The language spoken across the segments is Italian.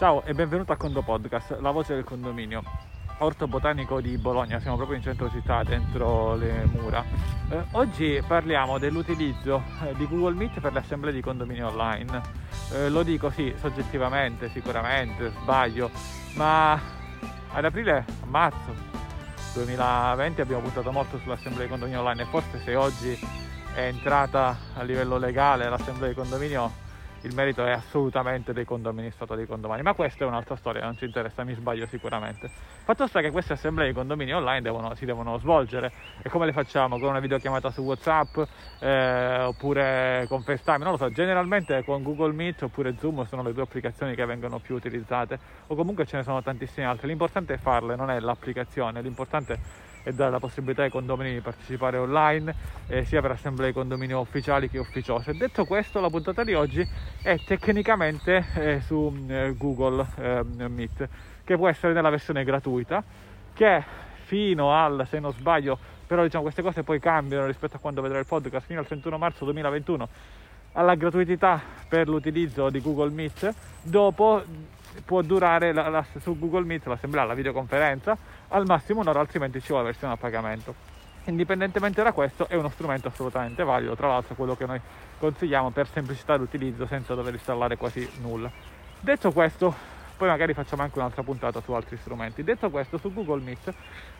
Ciao e benvenuto a Condo Podcast, la voce del condominio. Orto Botanico di Bologna, siamo proprio in centro città, dentro le mura. Eh, oggi parliamo dell'utilizzo eh, di Google Meet per le assemblee di condominio online. Eh, lo dico sì, soggettivamente, sicuramente, sbaglio, ma ad aprile, a marzo 2020 abbiamo puntato molto sull'assemblea di condominio online e forse se oggi è entrata a livello legale l'assemblea di condominio il merito è assolutamente dei condomini stato dei condomini, ma questa è un'altra storia, non ci interessa, mi sbaglio sicuramente. Fatto sta che queste assemblee di condomini online devono, si devono svolgere e come le facciamo? Con una videochiamata su WhatsApp eh, oppure con FaceTime, non lo so, generalmente con Google Meet oppure Zoom sono le due applicazioni che vengono più utilizzate o comunque ce ne sono tantissime altre, l'importante è farle, non è l'applicazione, l'importante è e dare la possibilità ai condomini di partecipare online eh, sia per assemblee condominio ufficiali che ufficiose. Detto questo, la puntata di oggi è tecnicamente eh, su eh, Google ehm, Meet, che può essere nella versione gratuita, che fino al, se non sbaglio, però diciamo queste cose poi cambiano rispetto a quando vedrai il podcast, fino al 31 marzo 2021 alla gratuità per l'utilizzo di Google Meet, dopo può durare la, la, su Google Meet l'assemblea, la videoconferenza, al massimo un'ora, altrimenti ci vuole la versione a pagamento. Indipendentemente da questo è uno strumento assolutamente valido, tra l'altro quello che noi consigliamo per semplicità di utilizzo senza dover installare quasi nulla. Detto questo, poi magari facciamo anche un'altra puntata su altri strumenti. Detto questo, su Google Meet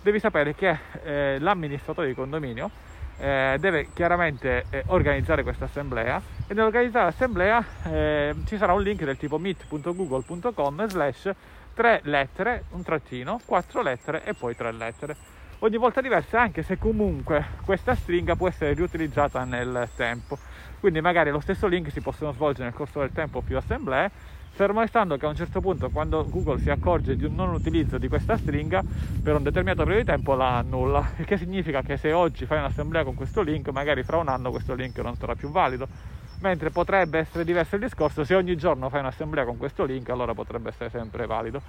devi sapere che eh, l'amministratore di condominio eh, deve chiaramente eh, organizzare questa assemblea e nell'organizzare l'assemblea eh, ci sarà un link del tipo meet.google.com slash tre lettere, un trattino, quattro lettere e poi tre lettere. Ogni volta diversa anche se comunque questa stringa può essere riutilizzata nel tempo. Quindi magari lo stesso link si possono svolgere nel corso del tempo più assemblee fermo restando che a un certo punto quando Google si accorge di un non utilizzo di questa stringa per un determinato periodo di tempo la annulla. Il che significa che se oggi fai un'assemblea con questo link magari fra un anno questo link non sarà più valido. Mentre potrebbe essere diverso il discorso se ogni giorno fai un'assemblea con questo link allora potrebbe essere sempre valido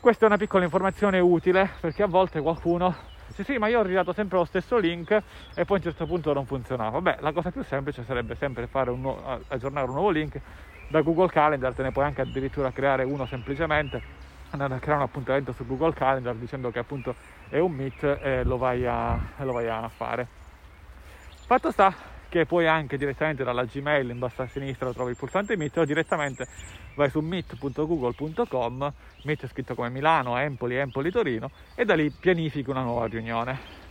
questa è una piccola informazione utile perché a volte qualcuno dice sì ma io ho ridato sempre lo stesso link e poi a un certo punto non funzionava. Beh la cosa più semplice sarebbe sempre fare un nu- aggiornare un nuovo link da Google Calendar te ne puoi anche addirittura creare uno semplicemente andare a creare un appuntamento su Google Calendar dicendo che appunto è un meet e lo vai a, lo vai a fare. Fatto sta che puoi anche direttamente dalla Gmail in basso a sinistra trovi il pulsante Meet o direttamente vai su meet.google.com Meet scritto come Milano, Empoli, Empoli, Torino e da lì pianifichi una nuova riunione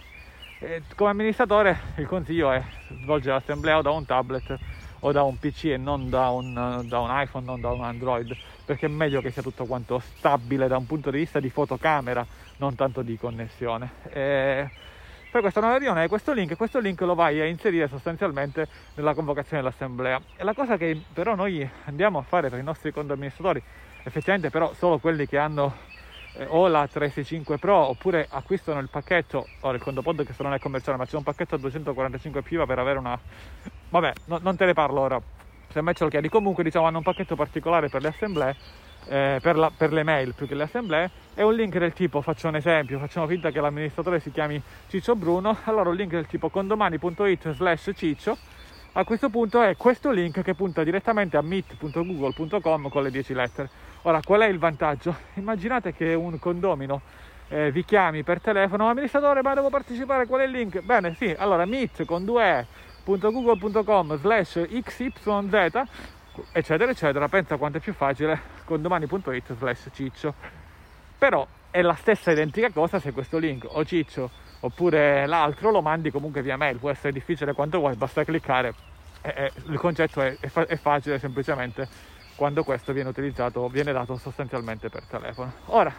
e come amministratore il consiglio è svolgere l'assemblea o da un tablet o da un PC e non da un, da un, iPhone, non da un Android, perché è meglio che sia tutto quanto stabile da un punto di vista di fotocamera, non tanto di connessione. E per questa nuova riunione questo link, questo link lo vai a inserire sostanzialmente nella convocazione dell'assemblea. E la cosa che però noi andiamo a fare per i nostri conto amministratori, effettivamente però solo quelli che hanno eh, o la 365 Pro oppure acquistano il pacchetto, ora il conto podcast non è commerciale ma c'è un pacchetto a 245 piva per avere una... vabbè, no, non te ne parlo ora, se me ce lo chiedi, comunque diciamo hanno un pacchetto particolare per le assemblee, eh, per, la, per, le mail più che le assemblee, e un link del tipo, faccio un esempio, facciamo finta che l'amministratore si chiami Ciccio Bruno, allora un link del tipo condomani.it slash Ciccio, a questo punto è questo link che punta direttamente a meet.google.com con le 10 lettere Ora, qual è il vantaggio? Immaginate che un condomino eh, vi chiami per telefono, amministratore, ma devo partecipare, qual è il link? Bene, sì, allora meet con 2e.google.com slash xyz eccetera eccetera. Pensa quanto è più facile con domani.it slash ciccio. Però è la stessa identica cosa se questo link o ciccio oppure l'altro lo mandi comunque via mail. Può essere difficile quanto vuoi basta cliccare. E, e, il concetto è, è, fa- è facile semplicemente quando questo viene utilizzato, viene dato sostanzialmente per telefono. Ora,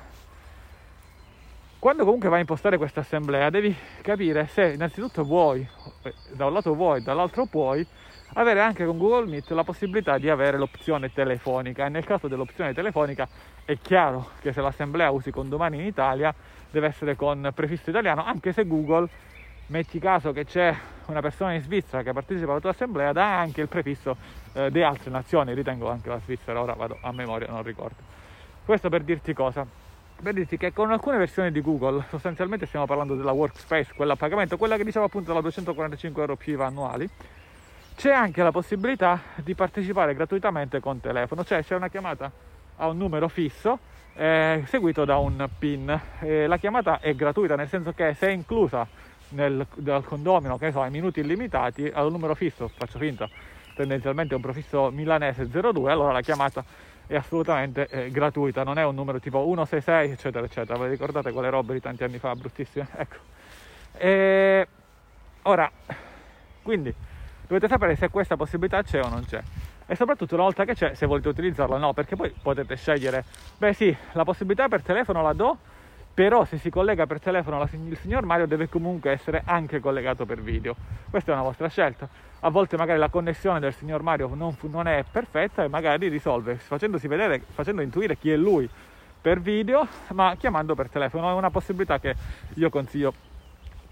quando comunque vai a impostare questa assemblea devi capire se innanzitutto vuoi, eh, da un lato vuoi, dall'altro puoi, avere anche con Google Meet la possibilità di avere l'opzione telefonica e nel caso dell'opzione telefonica è chiaro che se l'assemblea usi con domani in Italia deve essere con prefisso italiano anche se Google metti caso che c'è una persona in Svizzera che partecipa alla tua assemblea, dà anche il prefisso eh, di altre nazioni, ritengo anche la Svizzera, ora vado a memoria, non ricordo. Questo per dirti cosa? Per dirti che con alcune versioni di Google, sostanzialmente stiamo parlando della workspace, quella a pagamento, quella che dicevo appunto da 245 euro più IVA annuali, c'è anche la possibilità di partecipare gratuitamente con telefono, cioè c'è una chiamata a un numero fisso eh, seguito da un PIN. Eh, la chiamata è gratuita, nel senso che se è inclusa nel, dal condomino, che so, ai minuti illimitati, un numero fisso, faccio finta, tendenzialmente un profisso milanese 02, allora la chiamata è assolutamente eh, gratuita, non è un numero tipo 166, eccetera, eccetera. Vi ricordate quelle robe di tanti anni fa, bruttissime? Ecco. E ora, quindi, dovete sapere se questa possibilità c'è o non c'è. E soprattutto una volta che c'è se volete utilizzarla o no perché poi potete scegliere. Beh sì la possibilità per telefono la do però se si collega per telefono la, il signor Mario deve comunque essere anche collegato per video. Questa è una vostra scelta. A volte magari la connessione del signor Mario non, non è perfetta e magari risolve facendosi vedere facendo intuire chi è lui per video ma chiamando per telefono. È una possibilità che io consiglio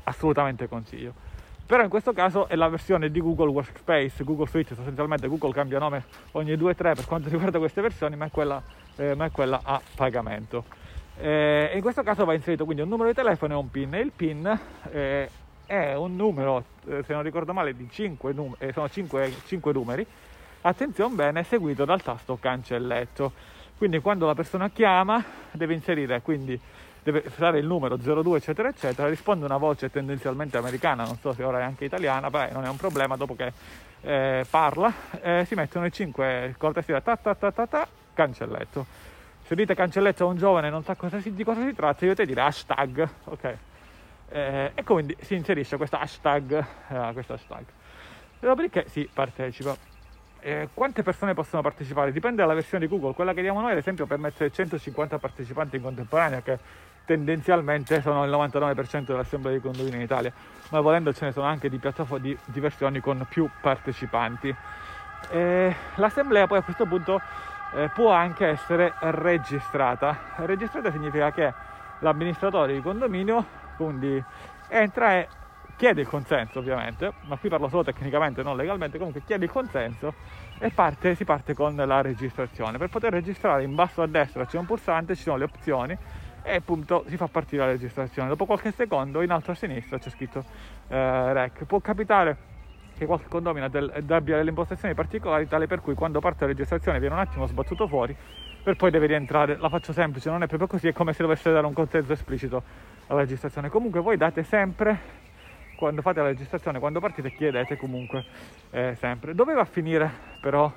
assolutamente consiglio però in questo caso è la versione di Google Workspace, Google Suite, sostanzialmente Google cambia nome ogni 2-3 per quanto riguarda queste versioni, ma è quella, eh, ma è quella a pagamento. Eh, in questo caso va inserito quindi un numero di telefono e un PIN. Il PIN eh, è un numero, eh, se non ricordo male, di 5, num- eh, sono 5, 5 numeri, attenzione bene, seguito dal tasto cancelletto. Quindi quando la persona chiama deve inserire quindi deve fare il numero 02 eccetera eccetera, risponde una voce tendenzialmente americana, non so se ora è anche italiana, beh non è un problema, dopo che eh, parla eh, si mettono i 5 col tastiera ta ta ta ta ta cancelletto. Se dite cancelletto a un giovane non sa cosa si, di cosa si tratta, dovete dire hashtag, ok? Eh, e quindi si inserisce questo hashtag, eh, questo hashtag. Dopodiché si partecipa. Eh, quante persone possono partecipare? Dipende dalla versione di Google. Quella che diamo noi, ad esempio, permette 150 partecipanti in contemporanea, che tendenzialmente sono il 99% dell'assemblea di condomini in Italia, ma volendo ce ne sono anche di, di, di versioni con più partecipanti. E l'assemblea poi a questo punto eh, può anche essere registrata. Registrata significa che l'amministratore di condominio quindi entra e chiede il consenso ovviamente, ma qui parlo solo tecnicamente, non legalmente, comunque chiede il consenso e parte, si parte con la registrazione. Per poter registrare in basso a destra c'è un pulsante, ci sono le opzioni e appunto si fa partire la registrazione. Dopo qualche secondo in alto a sinistra c'è scritto eh, REC. Può capitare che qualche condomino abbia delle impostazioni particolari tale per cui quando parte la registrazione viene un attimo sbattuto fuori per poi deve rientrare. La faccio semplice, non è proprio così, è come se dovesse dare un consenso esplicito alla registrazione. Comunque voi date sempre quando fate la registrazione, quando partite chiedete comunque eh, sempre. Dove va a finire però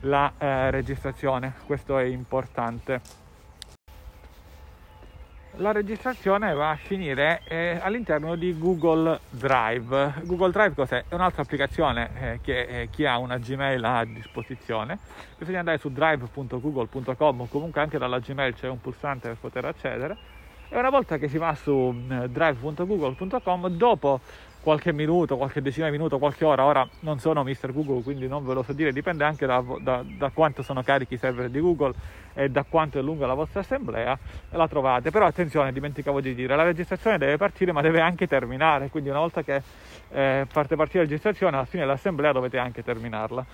la eh, registrazione? Questo è importante la registrazione va a finire eh, all'interno di Google Drive. Google Drive cos'è? È un'altra applicazione eh, che eh, chi ha una Gmail ha a disposizione. Bisogna andare su drive.google.com o comunque anche dalla Gmail c'è un pulsante per poter accedere. E una volta che si va su eh, drive.google.com, dopo qualche minuto, qualche decina di minuto, qualche ora. Ora non sono Mr. Google, quindi non ve lo so dire, dipende anche da, da, da, quanto sono carichi i server di Google e da quanto è lunga la vostra assemblea, la trovate. Però attenzione, dimenticavo di dire, la registrazione deve partire ma deve anche terminare, quindi una volta che eh, parte partire la registrazione, alla fine dell'assemblea dovete anche terminarla.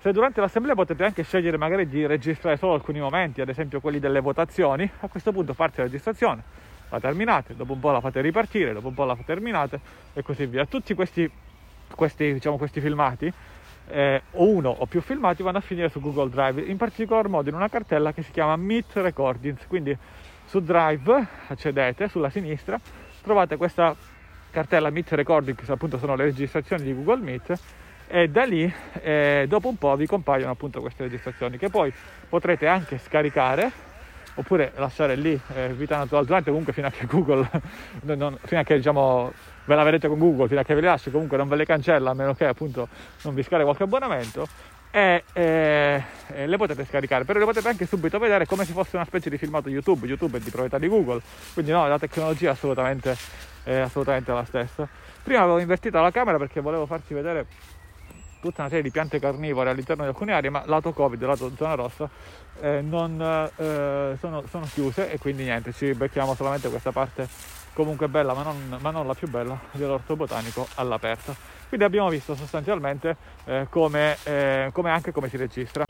Se durante l'assemblea potete anche scegliere magari di registrare solo alcuni momenti, ad esempio quelli delle votazioni, a questo punto parte la registrazione la terminate, dopo un po' la fate ripartire, dopo un po' la terminate e così via. Tutti questi, questi, diciamo, questi filmati, eh, o uno o più filmati, vanno a finire su Google Drive, in particolar modo in una cartella che si chiama Meet Recordings. Quindi su Drive accedete sulla sinistra, trovate questa cartella Meet Recordings, che appunto sono le registrazioni di Google Meet e da lì eh, dopo un po' vi compaiono appunto queste registrazioni che poi potrete anche scaricare oppure lasciare lì eh, vita natural durante comunque fino a che Google non, fino a che diciamo ve la vedete con Google fino a che ve le lasci comunque non ve le cancella a meno che appunto non vi scarica qualche abbonamento e eh, le potete scaricare. Però le potete anche subito vedere come se fosse una specie di filmato YouTube. YouTube è di proprietà di Google. Quindi no la tecnologia è assolutamente, è assolutamente la stessa. Prima avevo invertito la camera perché volevo farci vedere tutta una serie di piante carnivore all'interno di alcune aree, ma lato Covid, lato zona rossa, eh, non, eh, sono, sono, chiuse e quindi niente, ci becchiamo solamente questa parte comunque bella, ma non, ma non la più bella, dell'orto botanico all'aperto. Quindi abbiamo visto sostanzialmente eh, come, eh, come anche come si registra.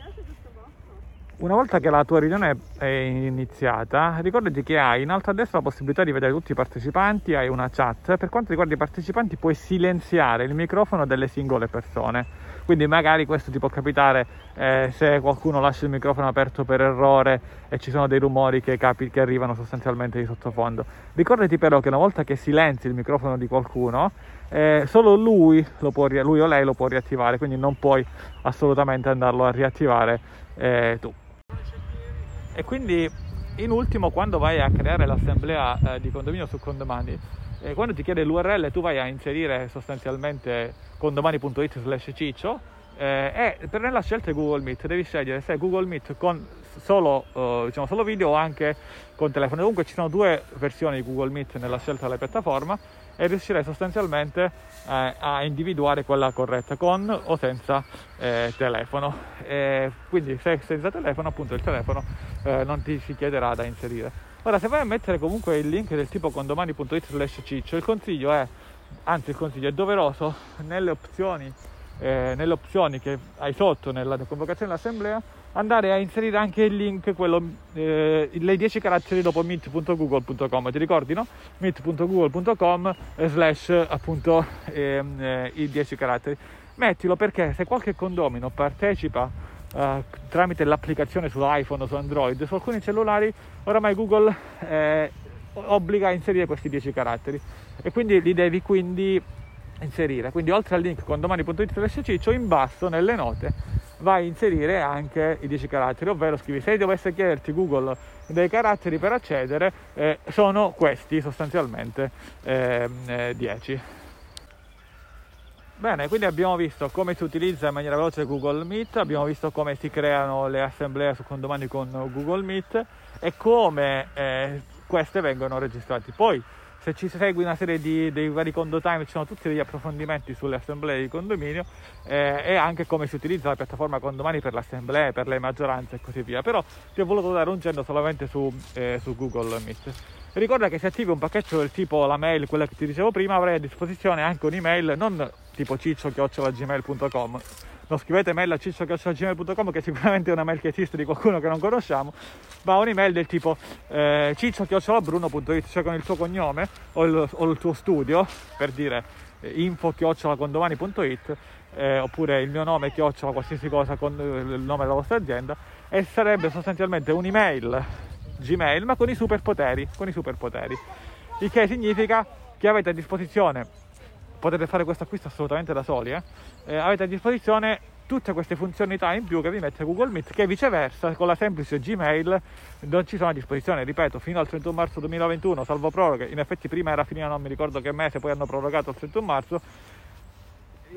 Una volta che la tua riunione è iniziata, ricordati che hai in alto a destra la possibilità di vedere tutti i partecipanti, hai una chat. Per quanto riguarda i partecipanti puoi silenziare il microfono delle singole persone. Quindi magari questo ti può capitare eh, se qualcuno lascia il microfono aperto per errore e ci sono dei rumori che, capi- che arrivano sostanzialmente di sottofondo. Ricordati però che una volta che silenzi il microfono di qualcuno, eh, solo lui, può, lui, o lei lo può riattivare, quindi non puoi assolutamente andarlo a riattivare eh, tu. E quindi in ultimo quando vai a creare l'assemblea eh, di condominio su condomani, eh, quando ti chiede l'URL tu vai a inserire sostanzialmente condomani.it slash ciccio eh, e per nella scelta di Google Meet devi scegliere se Google Meet con solo, uh, diciamo solo video o anche con telefono. Comunque ci sono due versioni di Google Meet nella scelta della piattaforma e riuscirei sostanzialmente eh, a individuare quella corretta con o senza eh, telefono. E quindi se senza telefono, appunto il telefono eh, non ti si chiederà da inserire. Ora, se vai a mettere comunque il link del tipo condomani.it slash ciccio, il consiglio è, anzi il consiglio è doveroso nelle opzioni, eh, nelle opzioni che hai sotto nella convocazione dell'assemblea andare a inserire anche il link, quello, eh, le 10 caratteri dopo meet.google.com, ti ricordi no? meet.google.com slash appunto ehm, eh, i 10 caratteri. Mettilo perché se qualche condomino partecipa eh, tramite l'applicazione sull'iPhone o su Android, su alcuni cellulari oramai Google eh, obbliga a inserire questi 10 caratteri e quindi li devi quindi inserire. Quindi oltre al link condomani.it slash ciccio in basso nelle note vai a inserire anche i 10 caratteri, ovvero scrivi se dovesse chiederti Google dei caratteri per accedere, eh, sono questi sostanzialmente eh, eh, 10. Bene, quindi abbiamo visto come si utilizza in maniera veloce Google Meet, abbiamo visto come si creano le assemblee su condomani con Google Meet e come eh, queste vengono registrate. Poi se ci segui una serie di dei vari condo time ci sono tutti degli approfondimenti sulle assemblee di condominio eh, e anche come si utilizza la piattaforma condomani per le assemblee, per le maggioranze e così via. Però ti ho voluto dare un cenno solamente su, eh, su Google Meet. Ricorda che se attivi un pacchetto del tipo la mail, quella che ti dicevo prima avrai a disposizione anche un'email non tipo ciccio-gmail.com non scrivete mail a ciccio.gmail.com che sicuramente è una mail che esiste di qualcuno che non conosciamo, ma un'email del tipo eh, ciccio.bruno.it, cioè con il tuo cognome o il, o il tuo studio, per dire eh, info.condomani.it eh, oppure il mio nome chiocciola qualsiasi cosa con il nome della vostra azienda e sarebbe sostanzialmente un'email Gmail ma con i superpoteri, con i superpoteri. Il che significa che avete a disposizione potete fare questo acquisto assolutamente da soli, eh? Eh, avete a disposizione tutte queste funzionalità in più che vi mette Google Meet che viceversa con la semplice Gmail non ci sono a disposizione, ripeto, fino al 31 marzo 2021, salvo proroghe, in effetti prima era finita non mi ricordo che mese, poi hanno prorogato il 31 marzo,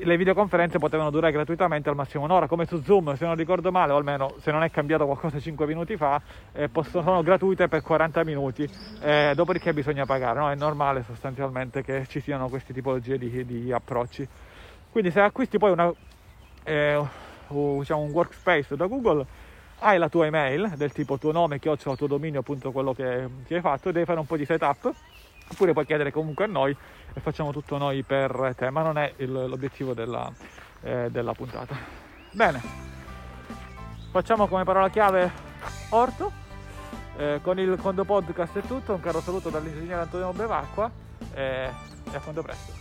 le videoconferenze potevano durare gratuitamente al massimo un'ora, come su Zoom, se non ricordo male, o almeno se non è cambiato qualcosa 5 minuti fa, eh, possono, sono gratuite per 40 minuti, eh, dopodiché bisogna pagare, no? è normale sostanzialmente che ci siano queste tipologie di, di approcci. Quindi se acquisti poi una, eh, diciamo un workspace da Google, hai la tua email del tipo tuo nome, chiocciola, tuo dominio, appunto quello che, che hai fatto, devi fare un po' di setup oppure puoi chiedere comunque a noi e facciamo tutto noi per te, ma non è il, l'obiettivo della, eh, della puntata. Bene, facciamo come parola chiave orto. Eh, con il Condo Podcast è tutto, un caro saluto dall'ingegnere Antonio Bevacqua eh, e a quando presto.